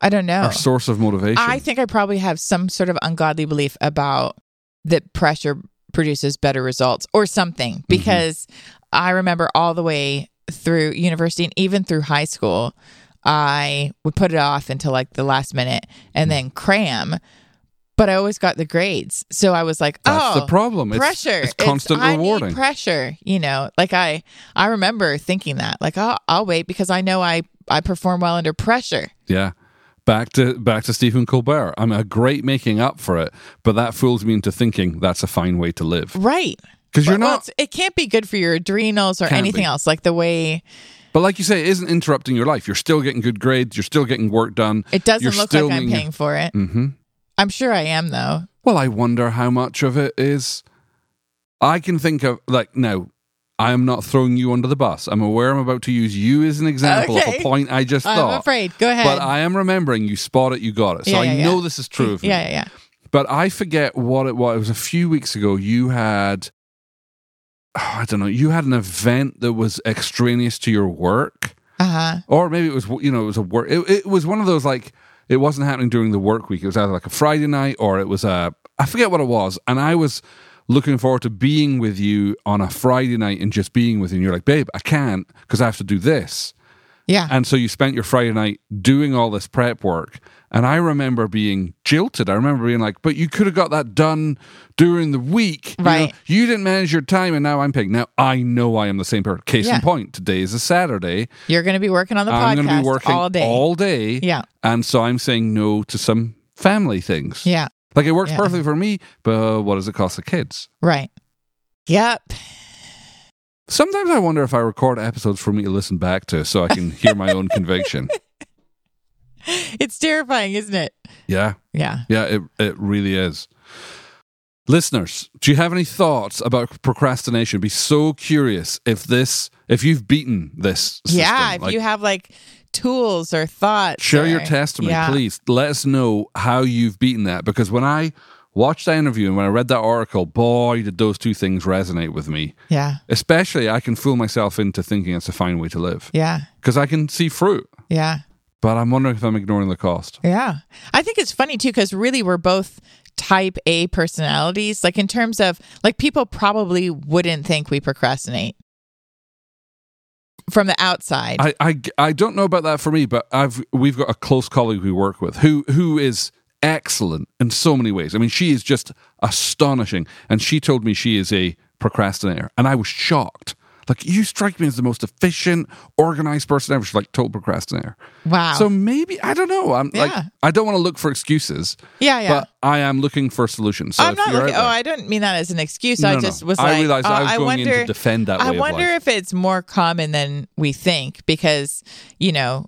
I don't know. our source of motivation? I think I probably have some sort of ungodly belief about that pressure produces better results or something mm-hmm. because I remember all the way through university and even through high school, I would put it off until like the last minute and mm. then cram. But I always got the grades. So I was like, That's oh, the problem. It's, pressure. It's constant I need rewarding. pressure, you know. Like I I remember thinking that. Like, oh, I'll wait because I know I I perform well under pressure. Yeah. Back to back to Stephen Colbert. I'm a great making up for it, but that fools me into thinking that's a fine way to live. Right. Because you're not it's- it can't be good for your adrenals or anything be. else. Like the way but like you say, it isn't interrupting your life. You're still getting good grades, you're still getting work done. it doesn't You're look still like I'm paying for it. Mm-hmm. I'm sure I am though. Well, I wonder how much of it is I can think of like now I am not throwing you under the bus. I'm aware I'm about to use you as an example of a point I just thought. I'm afraid. Go ahead. But I am remembering you spot it, you got it. So Yeah, I yeah, know yeah. this is true of me. yeah, yeah, yeah. but I forget what it was. It was a few weeks ago. You had, oh, I don't know, you had an event that was extraneous to your work, Uh huh. or maybe it was, you know, it was a work. It, it was one of those like it wasn't happening during the work week. It was either like a Friday night or it was a I forget what it was, and I was looking forward to being with you on a Friday night and just being with you. And you're like, babe, I can't because I have to do this. Yeah. And so you spent your Friday night doing all this prep work. And I remember being jilted. I remember being like, but you could have got that done during the week. You know, Right. You, didn't manage your time and now I'm paying. Now I know I am the same person. Case Yeah. in point, today is a Saturday. You're going to be working on the I'm podcast going to be working all day. all day. Yeah. And so I'm saying no to some family things. yeah. Like it works Yeah. perfectly for me, but what does it cost the kids? Right. Yep. Sometimes I wonder if I record episodes for me to listen back to so I can hear my own conviction. (laughs) It's terrifying, isn't it? Yeah. Yeah. Yeah, it, it really is. Listeners, do you have any thoughts about procrastination? Be so curious if this, if you've beaten this. System. yeah. If Like, you have like tools or thoughts, share your testimony, yeah. please. Let us know how you've beaten that. Because when I watched that interview and when I read that article, boy, did those two things resonate with me. Yeah. Especially, I can fool myself into thinking it's a fine way to live Yeah. because I can see fruit, Yeah. but I'm wondering if I'm ignoring the cost. Yeah. I think it's funny too, because really we're both type A personalities. Like in terms of, like, people probably wouldn't think we procrastinate from the outside. I, I, I don't know about that for me, but I've we've got a close colleague we work with who who is excellent in so many ways. I mean, she is just astonishing, and she told me she is a procrastinator, and I was shocked. Like you strike me as the most efficient, organized person ever. She's like total procrastinator. wow. So maybe I don't know. I'm like Yeah. I don't want to look for excuses, yeah. Yeah. but I am looking for solutions. So I'm not looking. out Oh, I don't mean that as an excuse. No, I just no. was I like, realized uh, I was I going in to defend that I wonder if it's more common than we think because you know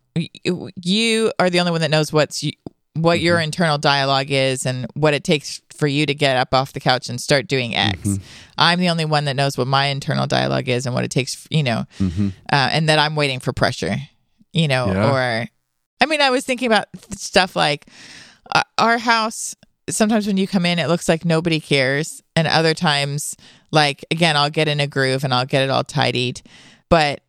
you are the only one that knows what's what your Mm-hmm. internal dialogue is and what it takes for you to get up off the couch and start doing X. Mm-hmm. I'm the only one that knows what my internal dialogue is and what it takes. You know, Mhm. uh, and that I'm waiting for pressure. You know, Yeah. or I mean, I was thinking about stuff like uh, our house. Sometimes when you come in, it looks like nobody cares, and other times, like again, I'll get in a groove and I'll get it all tidied, but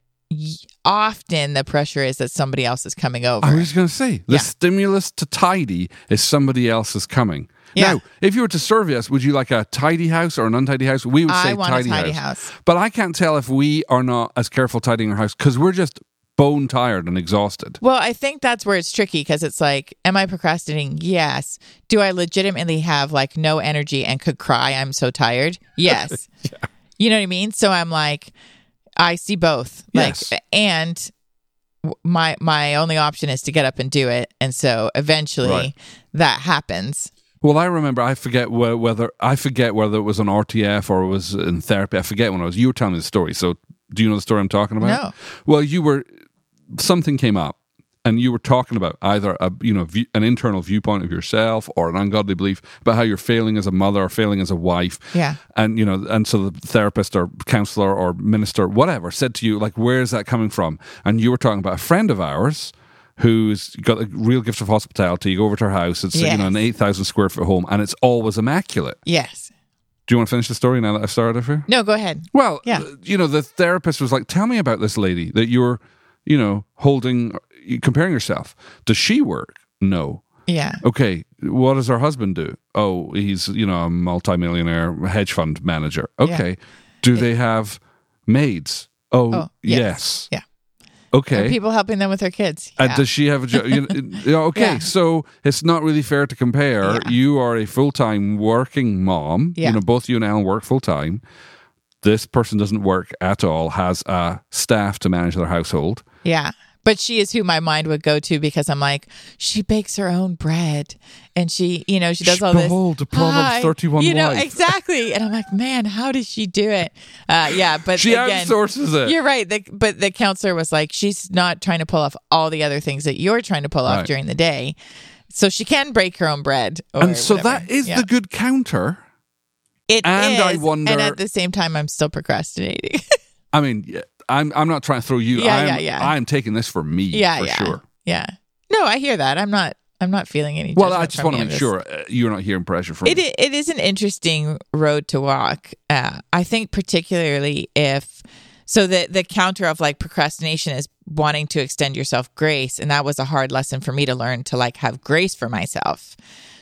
often the pressure is that somebody else is coming over. I was going to say the Yeah. stimulus to tidy is somebody else is coming. Yeah. Now, if you were to survey us, would you like a tidy house or an untidy house? We would say I want a tidy, tidy house. house. But I can't tell if we are not as careful tidying our house because we're just bone tired and exhausted. Well, I think that's where it's tricky because it's like, am I procrastinating? Yes. Do I legitimately have like no energy and could cry? I'm so tired. Yes. (laughs) You know what I mean? So I'm like, I see both. Yes. Like, and my my only option is to get up and do it, and so eventually Right. that happens. Well, I remember. I forget whe- whether I forget whether it was on RTF or it was in therapy. I forget when I was. You were telling me the story. So, do you know the story I'm talking about? No. Well, you were. Something came up, and you were talking about either a you know view, an internal viewpoint of yourself or an ungodly belief about how you're failing as a mother or failing as a wife. Yeah. And you know, and so the therapist or counselor or minister, whatever, said to you like, "Where is that coming from?" And you were talking about a friend of ours who's got a real gift of hospitality. You go over to her house; it's you know an eight thousand square foot home, and it's always immaculate. Yes. Do you want to finish the story now that I've started you? No, go ahead. Well, Yeah. you know, the therapist was like, "Tell me about this lady that you're, you know, holding, comparing yourself. Does she work? No. Yeah. Okay. What does her husband do? Oh, he's you know a multimillionaire hedge fund manager. Okay. Do they have maids? Oh, Oh, yes. yes. Yeah. Okay. People helping them with their kids? And Yeah. does she have a job? You know, (laughs) okay, Yeah. so it's not really fair to compare. Yeah. You are a full time working mom. Yeah. You know, both you and Ellen work full time. This person doesn't work at all, has a staff to manage their household. Yeah. But she is who my mind would go to because I'm like, she bakes her own bread and she, you know, she does all this. Behold, the Proverbs Hi. 31 You know, wife. exactly. And I'm like, man, how does she do it? Uh, yeah. But She again, outsources it. You're right. The, but the counselor was like, she's not trying to pull off all the other things that you're trying to pull off Right. during the day. So she can break her own bread. Or and so whatever. that is Yeah. the good counter. It and I wonder- And at the same time, I'm still procrastinating. (laughs) I mean, yeah, I'm I'm not trying to throw you. Yeah, I'm, yeah, yeah. I'm taking this for me. yeah. for yeah. sure. Yeah. No, I hear that. I'm not. I'm not feeling any. Well, I just want to make sure uh, you're not hearing pressure from It me. it is an interesting road to walk. Uh, I think particularly if so the the counter of like procrastination is wanting to extend yourself grace, and that was a hard lesson for me to learn to like have grace for myself.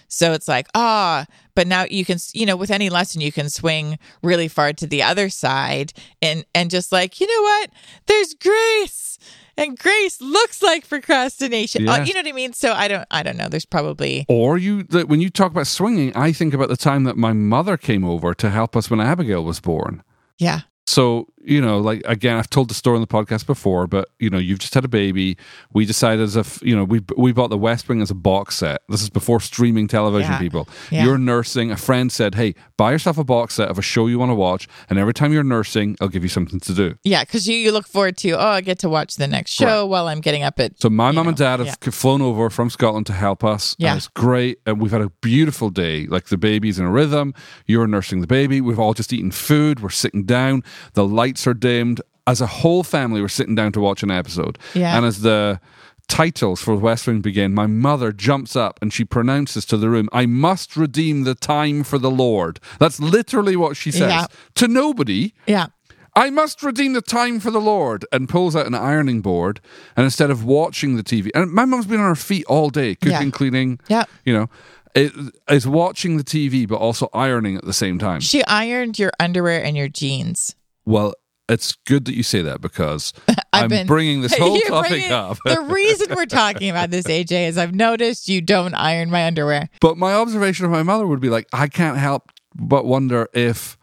So it's like ah, but now you can you know with any lesson you can swing really far to the other side and and just like you know what? There's grace and grace looks like procrastination. Uh, Yeah. you know what i mean? So i don't i don't know. There's probably Or you, that when you talk about swinging, I think about the time that my mother came over to help us when Abigail was born. yeah. So, you know, like again, I've told the story on the podcast before, but you know, you've just had a baby. We decided as if, you know, we we bought the West Wing as a box set. This is before streaming television, Yeah. people. Yeah. You're nursing. A friend said, Hey, buy yourself a box set of a show you want to watch, and every time you're nursing, I'll give you something to do. yeah because you, you look forward to oh i get to watch the next show while i'm getting up at So my mom mum and dad have yeah. flown over from Scotland to help us. Yeah. it's great. And we've had a beautiful day. Like the baby's in a rhythm. You're nursing the baby. We've all just eaten food. We're sitting down. The lights are dimmed. As a whole family, we're sitting down to watch an episode. Yeah. And as the titles for West Wing begin, my mother jumps up and she pronounces to the room, I must redeem the time for the Lord. That's literally what she says. Yeah. To nobody. yeah I must redeem the time for the Lord and pulls out an ironing board. And instead of watching the TV, and my mom's been on her feet all day, cooking, Yeah. cleaning, Yeah. you know, it, is watching the TV, but also ironing at the same time. she ironed your underwear and your jeans Well, it's good that you say that because (laughs) I've I'm bringing this (laughs) whole topic bringing- up. the reason we're talking about this, AJ, is I've noticed you don't iron my underwear. (laughs) But my observation of my mother would be like, I can't help but wonder if,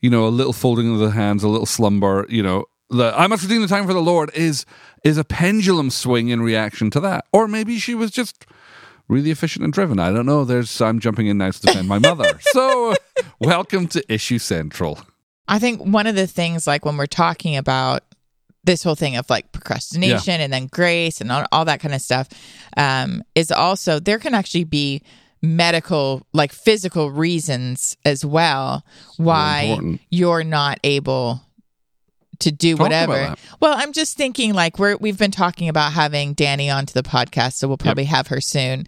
you know, a little folding of the hands, a little slumber, you know, the I must redeem the time for the Lord is is a pendulum swing in reaction to that. Or maybe she was just really efficient and driven. I don't know. There's I'm jumping in now to defend my mother. so welcome to Issue Central. I think one of the things, like when we're talking about this whole thing of like procrastination and then grace and all, all that kind of stuff, um, is also there can actually be medical, like physical reasons as well why you're not able to do Talk whatever. Well, I'm just thinking like we're we've been talking about having Danny onto the podcast, so we'll probably have her soon.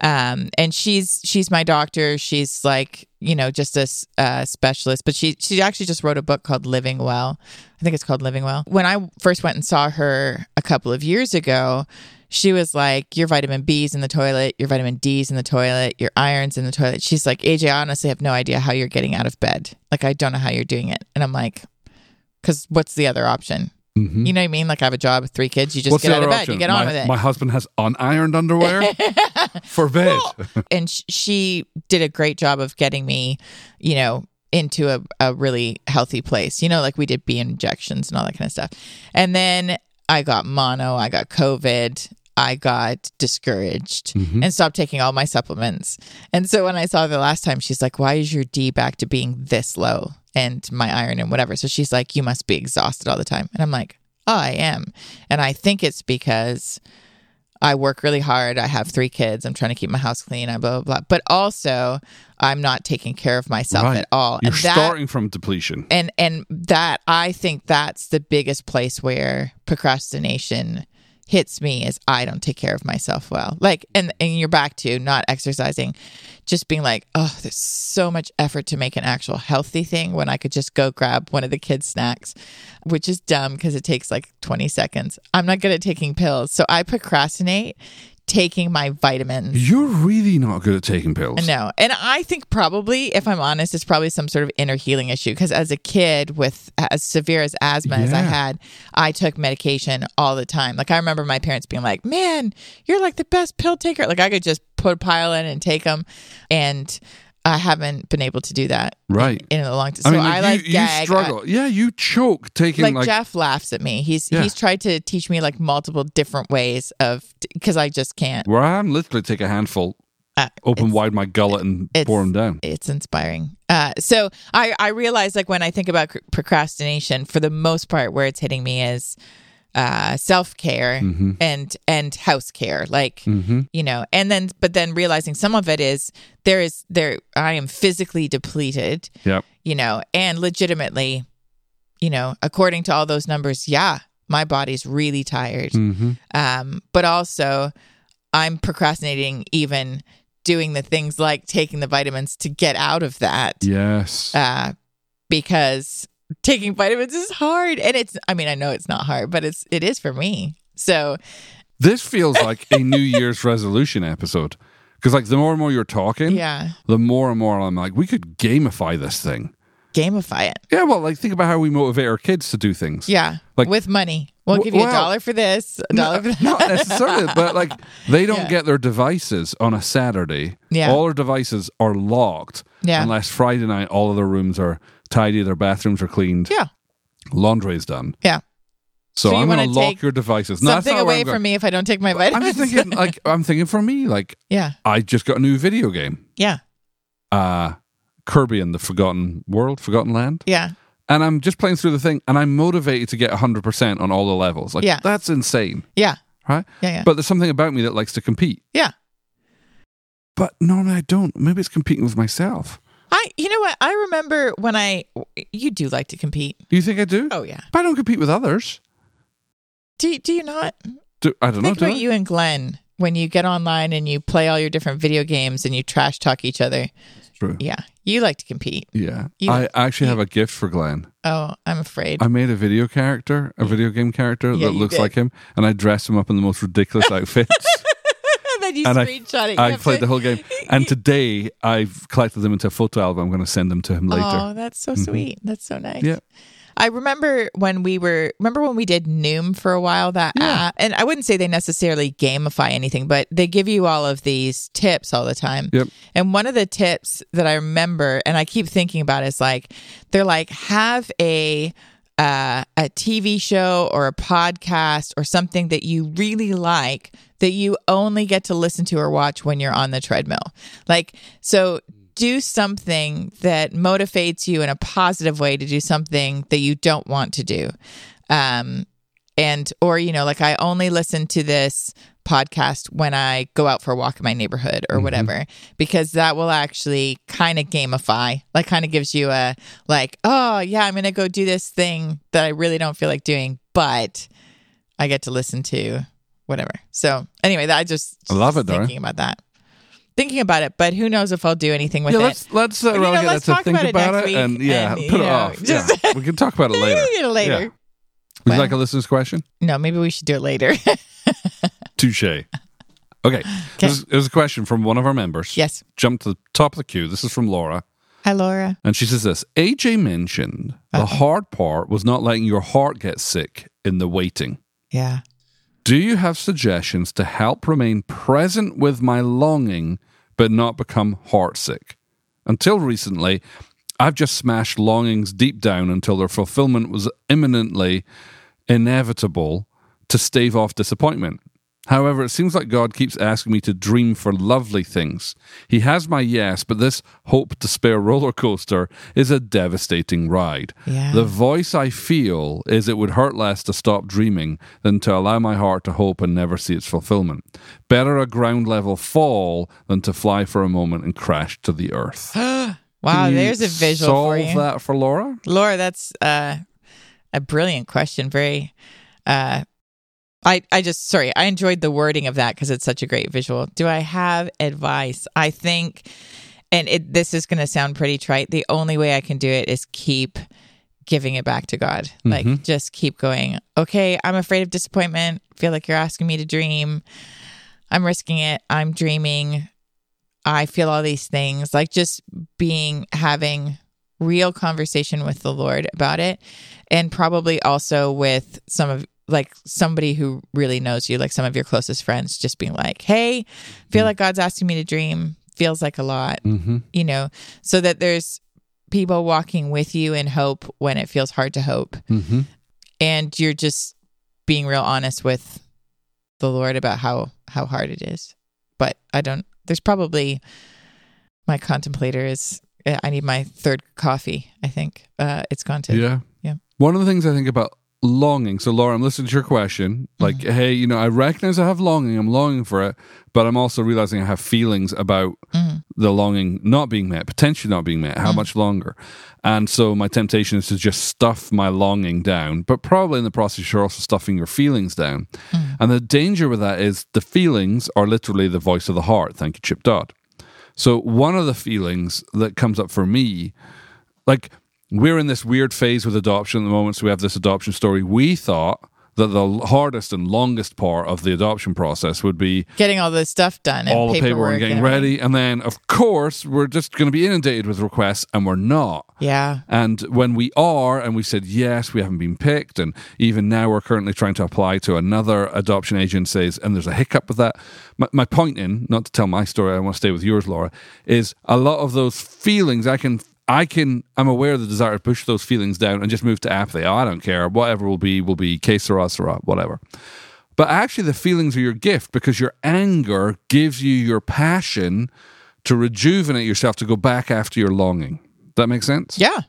Um, and she's she's my doctor. She's like you know just a uh, specialist, but she she actually just wrote a book called Living Well. I think it's called Living Well. When I first went and saw her a couple of years ago. She was like, Your vitamin B's in the toilet, your vitamin D's in the toilet, your iron's in the toilet. She's like, AJ, I honestly have no idea how you're getting out of bed. Like, I don't know how you're doing it. And I'm like, because what's the other option? Mhm. You know what I mean? Like I have a job three kids. You just What's get out of bed. option? You get my, on with it. My husband has unironed underwear (laughs) for bed. and sh- she did a great job of getting me, you know, into a, a really healthy place. You know, like we did B injections and all that kind of stuff. And then I got mono. I got COVID. I got discouraged Mm-hmm. and stopped taking all my supplements. And so when I saw her the last time, she's like, Why is your D back to being this low? And my iron and whatever. So she's like, You must be exhausted all the time. And I'm like, Oh, I am. And I think it's because I work really hard. I have three kids. I'm trying to keep my house clean. I blah, blah, blah. But also, I'm not taking care of myself Right. at all. You're and that, starting from depletion. and and that I think that's the biggest place where procrastination hits me is I don't take care of myself well. Like and and you're back to not exercising, just being like, oh, there's so much effort to make an actual healthy thing when I could just go grab one of the kids' snacks, which is dumb because it takes like 20 seconds. I'm not good at taking pills, so I procrastinate taking my vitamins. You're really not good at taking pills. No. And I think probably, if I'm honest, it's probably some sort of inner healing issue because as a kid with as severe as asthma as I Yeah. had, I took medication all the time. Like I remember my parents being like, man, you're like the best pill taker. Like I could just put a pile in and take them. And I haven't been able to do that Right. in a long time. I So mean, I like, like you, you gag. struggle. yeah, you choke taking like, like, Jeff laughs at me. He's Yeah. he's tried to teach me like multiple different ways of because I just can't. where I'm literally take a handful, Uh, open wide my gullet and pour them down. it's inspiring. Uh, so I, I realize like when I think about cr- procrastination, for the most part, where it's hitting me is uh, self care Mm-hmm. and and house care, like Mm-hmm. you know, and then but then realizing some of it is there is there I am physically depleted, Yep. you know, and legitimately, you know, according to all those numbers, yeah, my body's really tired Mm-hmm. um, but also I'm procrastinating even doing the things like taking the vitamins to get out of that Yes. uh, because taking vitamins is hard and it's I mean I know it's not hard but it's it is for me so this feels like a New Year's resolution episode Because like the more and more you're talking, Yeah. the more and more I'm like, we could gamify this thing. Gamify it. Yeah, well, like think about how we motivate our kids to do things. Yeah. Like- with money. We'll give you a well, dollar for this, a dollar for (laughs) that. Not necessarily, but like they don't Yeah. get their devices on a Saturday. Yeah. All their devices are locked Yeah. unless Friday night all of their rooms are tidy, their bathrooms are cleaned, Yeah. laundry is done. Yeah. So, So you I'm going to wanna lock your devices. No, that's Something not where away I'm from going. me if I don't take my I'm vitamins. just thinking, like, I'm thinking for me, like, yeah. I just got a new video game, Yeah. uh, Kirby and the Forgotten World, Forgotten Land, Yeah. and I'm just playing through the thing, and I'm motivated to get 100 percent on all the levels. Like, Yeah. that's insane, Yeah. right? Yeah. Yeah. But there's something about me that likes to compete. yeah. But normally I don't. Maybe it's competing with myself. I you know what? I remember when I you do like to compete. Do you think I do? Oh yeah. But I don't compete with others. Do do you not? Do, I don't know. Think about you and Glenn when you get online and you play all your different video games and you trash talk each other. True. Yeah. You like to compete. Yeah. You- I actually have a gift for Glenn. Oh, I'm afraid. I made a video character, a video game character Yeah, that looks did. like him, and I dressed him up in the most ridiculous (laughs) outfits. And then you and I- it. You I played to- the whole game. And today I've collected them into a photo album. I'm going to send them to him later. Oh, that's so sweet. That's so nice. Yeah. I remember when we were remember when we did Noom for a while that Yeah. app and I wouldn't say they necessarily gamify anything but they give you all of these tips all the time. Yep. And one of the tips that I remember and I keep thinking about is like they're like have a uh, a TV show or a podcast or something that you really like that you only get to listen to or watch when you're on the treadmill. Like, so do something that motivates you in a positive way to do something that you don't want to do. Um, and, or, you know, like I only listen to this podcast when I go out for a walk in my neighborhood or whatever, because that will actually kind of gamify, like kind of gives you a, like, oh, yeah, I'm going to go do this thing that I really don't feel like doing, but I get to listen to whatever. So anyway, that I just, I love it, thinking Dara. about that. Thinking about it, but who knows if I'll do anything with yeah, it. let's let's uh, You know, relegate let's talk think about it about it, week and yeah, and, put it know, off. just- (laughs) yeah, we can talk about it (laughs) later. Later. Yeah. Would Well- you like a listener's question? No, maybe we should do it later. (laughs) Touche. Okay, There's, there's a question from one of our members. yes. Jump to the top of the queue. This is from Laura. Hi, Laura. And she says this AJ mentioned the Uh-huh. hard part was not letting your heart get sick in the waiting. Yeah. Do you have suggestions to help remain present with my longing but not become heartsick? Until recently, I've just smashed longings deep down until their fulfillment was imminently inevitable to stave off disappointment. However, it seems like God keeps asking me to dream for lovely things. He has my yes, but this hope despair roller coaster is a devastating ride. Yeah. The voice I feel is it would hurt less to stop dreaming than to allow my heart to hope and never see its fulfillment. Better a ground level fall than to fly for a moment and crash to the earth. (gasps) Wow, there's a visual solve for you. that for Laura? Laura, that's uh, a brilliant question. Very uh I I just sorry, I enjoyed the wording of that because it's such a great visual. Do I have advice? I think and it this is going to sound pretty trite. The only way I can do it is keep giving it back to God. Mm-hmm. Like just keep going. Okay, I'm afraid of disappointment. Feel like you're asking me to dream. I'm risking it. I'm dreaming. I feel all these things. Like just being having real conversation with the Lord about it and probably also with some of like somebody who really knows you, like some of your closest friends, just being like, Hey, feel like God's asking me to dream. Feels like a lot, Mm-hmm. you know, so that there's people walking with you in hope when it feels hard to hope. Mm-hmm. And you're just being real honest with the Lord about how how hard it is. But I don't there's probably my contemplator is I need my third coffee, I think. Uh it's gone to Yeah. Yeah. One of the things I think about longing. So, Laura, I'm listening to your question. Like, Mm-hmm. hey, you know, I recognize I have longing. I'm longing for it, but I'm also realizing I have feelings about Mhm. the longing not being met, potentially not being met. How Mm. much longer? And so, my temptation is to just stuff my longing down, but probably in the process, you're also stuffing your feelings down. Mm. And the danger with that is the feelings are literally the voice of the heart. Thank you, Chip Dodd. So, one of the feelings that comes up for me, like we're in this weird phase with adoption at the moment. So, we have this adoption story. We thought that the hardest and longest part of the adoption process would be Getting all this stuff done. And all the paperwork and getting everything. ready. And then, of course, we're just going to be inundated with requests, and we're not. Yeah. And when we are, and we said yes, we haven't been picked, and even now we're currently trying to apply to another adoption agencies, and there's a hiccup with that. My, my point in, not to tell my story, I want to stay with yours, Laura, is a lot of those feelings I can. I can. I'm aware of the desire to push those feelings down and just move to apathy. Oh, I don't care. Whatever will be, will be. Que sera, sera. Whatever. But actually, the feelings are your gift because your anger gives you your passion to rejuvenate yourself to go back after your longing. That makes sense. Yeah.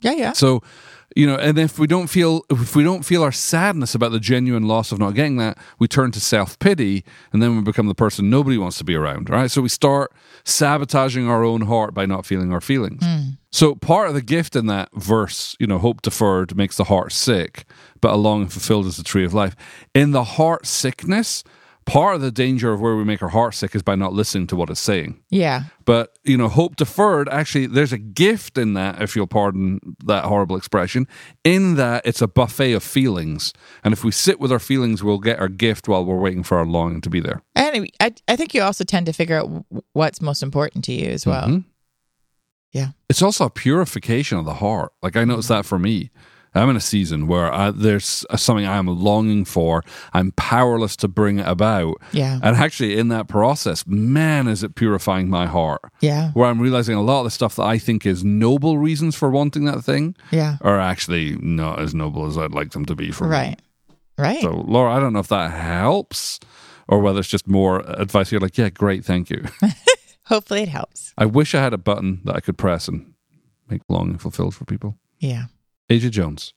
Yeah. Yeah. So, you know, and if we don't feel if we don't feel our sadness about the genuine loss of not getting that, we turn to self pity, and then we become the person nobody wants to be around. Right. So we start sabotaging our own heart by not feeling our feelings. Hmm. So part of the gift in that verse, you know, hope deferred makes the heart sick, but a longing fulfilled is the tree of life. In the heart sickness, part of the danger of where we make our heart sick is by not listening to what it's saying. Yeah. But you know, hope deferred. Actually, there's a gift in that, if you'll pardon that horrible expression. In that, it's a buffet of feelings, and if we sit with our feelings, we'll get our gift while we're waiting for our longing to be there. And I, I think you also tend to figure out what's most important to you as well. Mhm. Yeah. It's also a purification of the heart. Like I noticed that for me. I'm in a season where I, there's something I'm longing for. I'm powerless to bring it about. Yeah. And actually, in that process, man, is it purifying my heart. Yeah. Where I'm realizing a lot of the stuff that I think is noble reasons for wanting that thing Yeah. are actually not as noble as I'd like them to be for me. Right. Right. So, Laura, I don't know if that helps or whether it's just more advice. You're like, yeah, great, thank you. (laughs) Hopefully it helps. I wish I had a button that I could press and make longing fulfilled for people. Yeah. AJ Jones,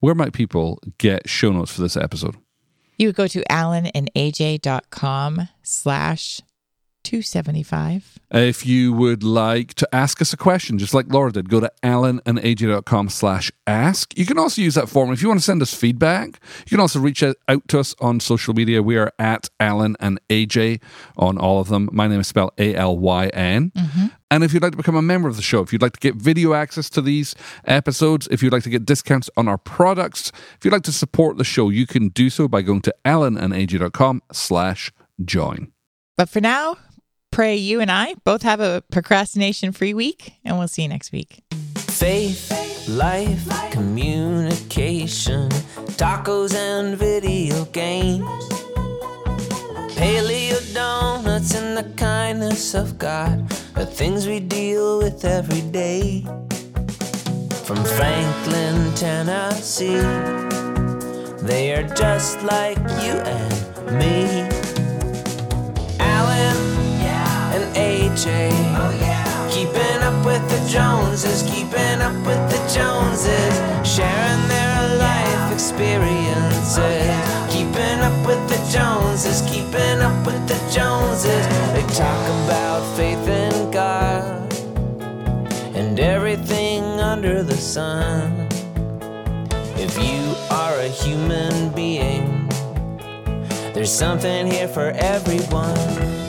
where might people get show notes for this episode? You would go to alynandaj.com slash 275. If you would like to ask us a question, just like Laura did, go to alynandaj.com slash ask. You can also use that form. If you want to send us feedback, you can also reach out to us on social media. We are at Alyn and AJ on all of them. My name is spelled A-L-Y-N. Mm-hmm. And if you'd like to become a member of the show, if you'd like to get video access to these episodes, if you'd like to get discounts on our products, if you'd like to support the show, you can do so by going to alynandaj.com slash join. But for now, pray you and I both have a procrastination free week, and we'll see you next week. Faith, life, communication, tacos and video games. Paleo donuts and the kindness of God, the things we deal with every day. From Franklin, Tennessee, they are just like you and me. Alyn and AJ. Keeping up with the Joneses, keeping up with the Joneses, sharing their experiences. Keeping up with the Joneses, keeping up with the Joneses. They talk about faith in God and everything under the sun. If you are a human being, there's something here for everyone.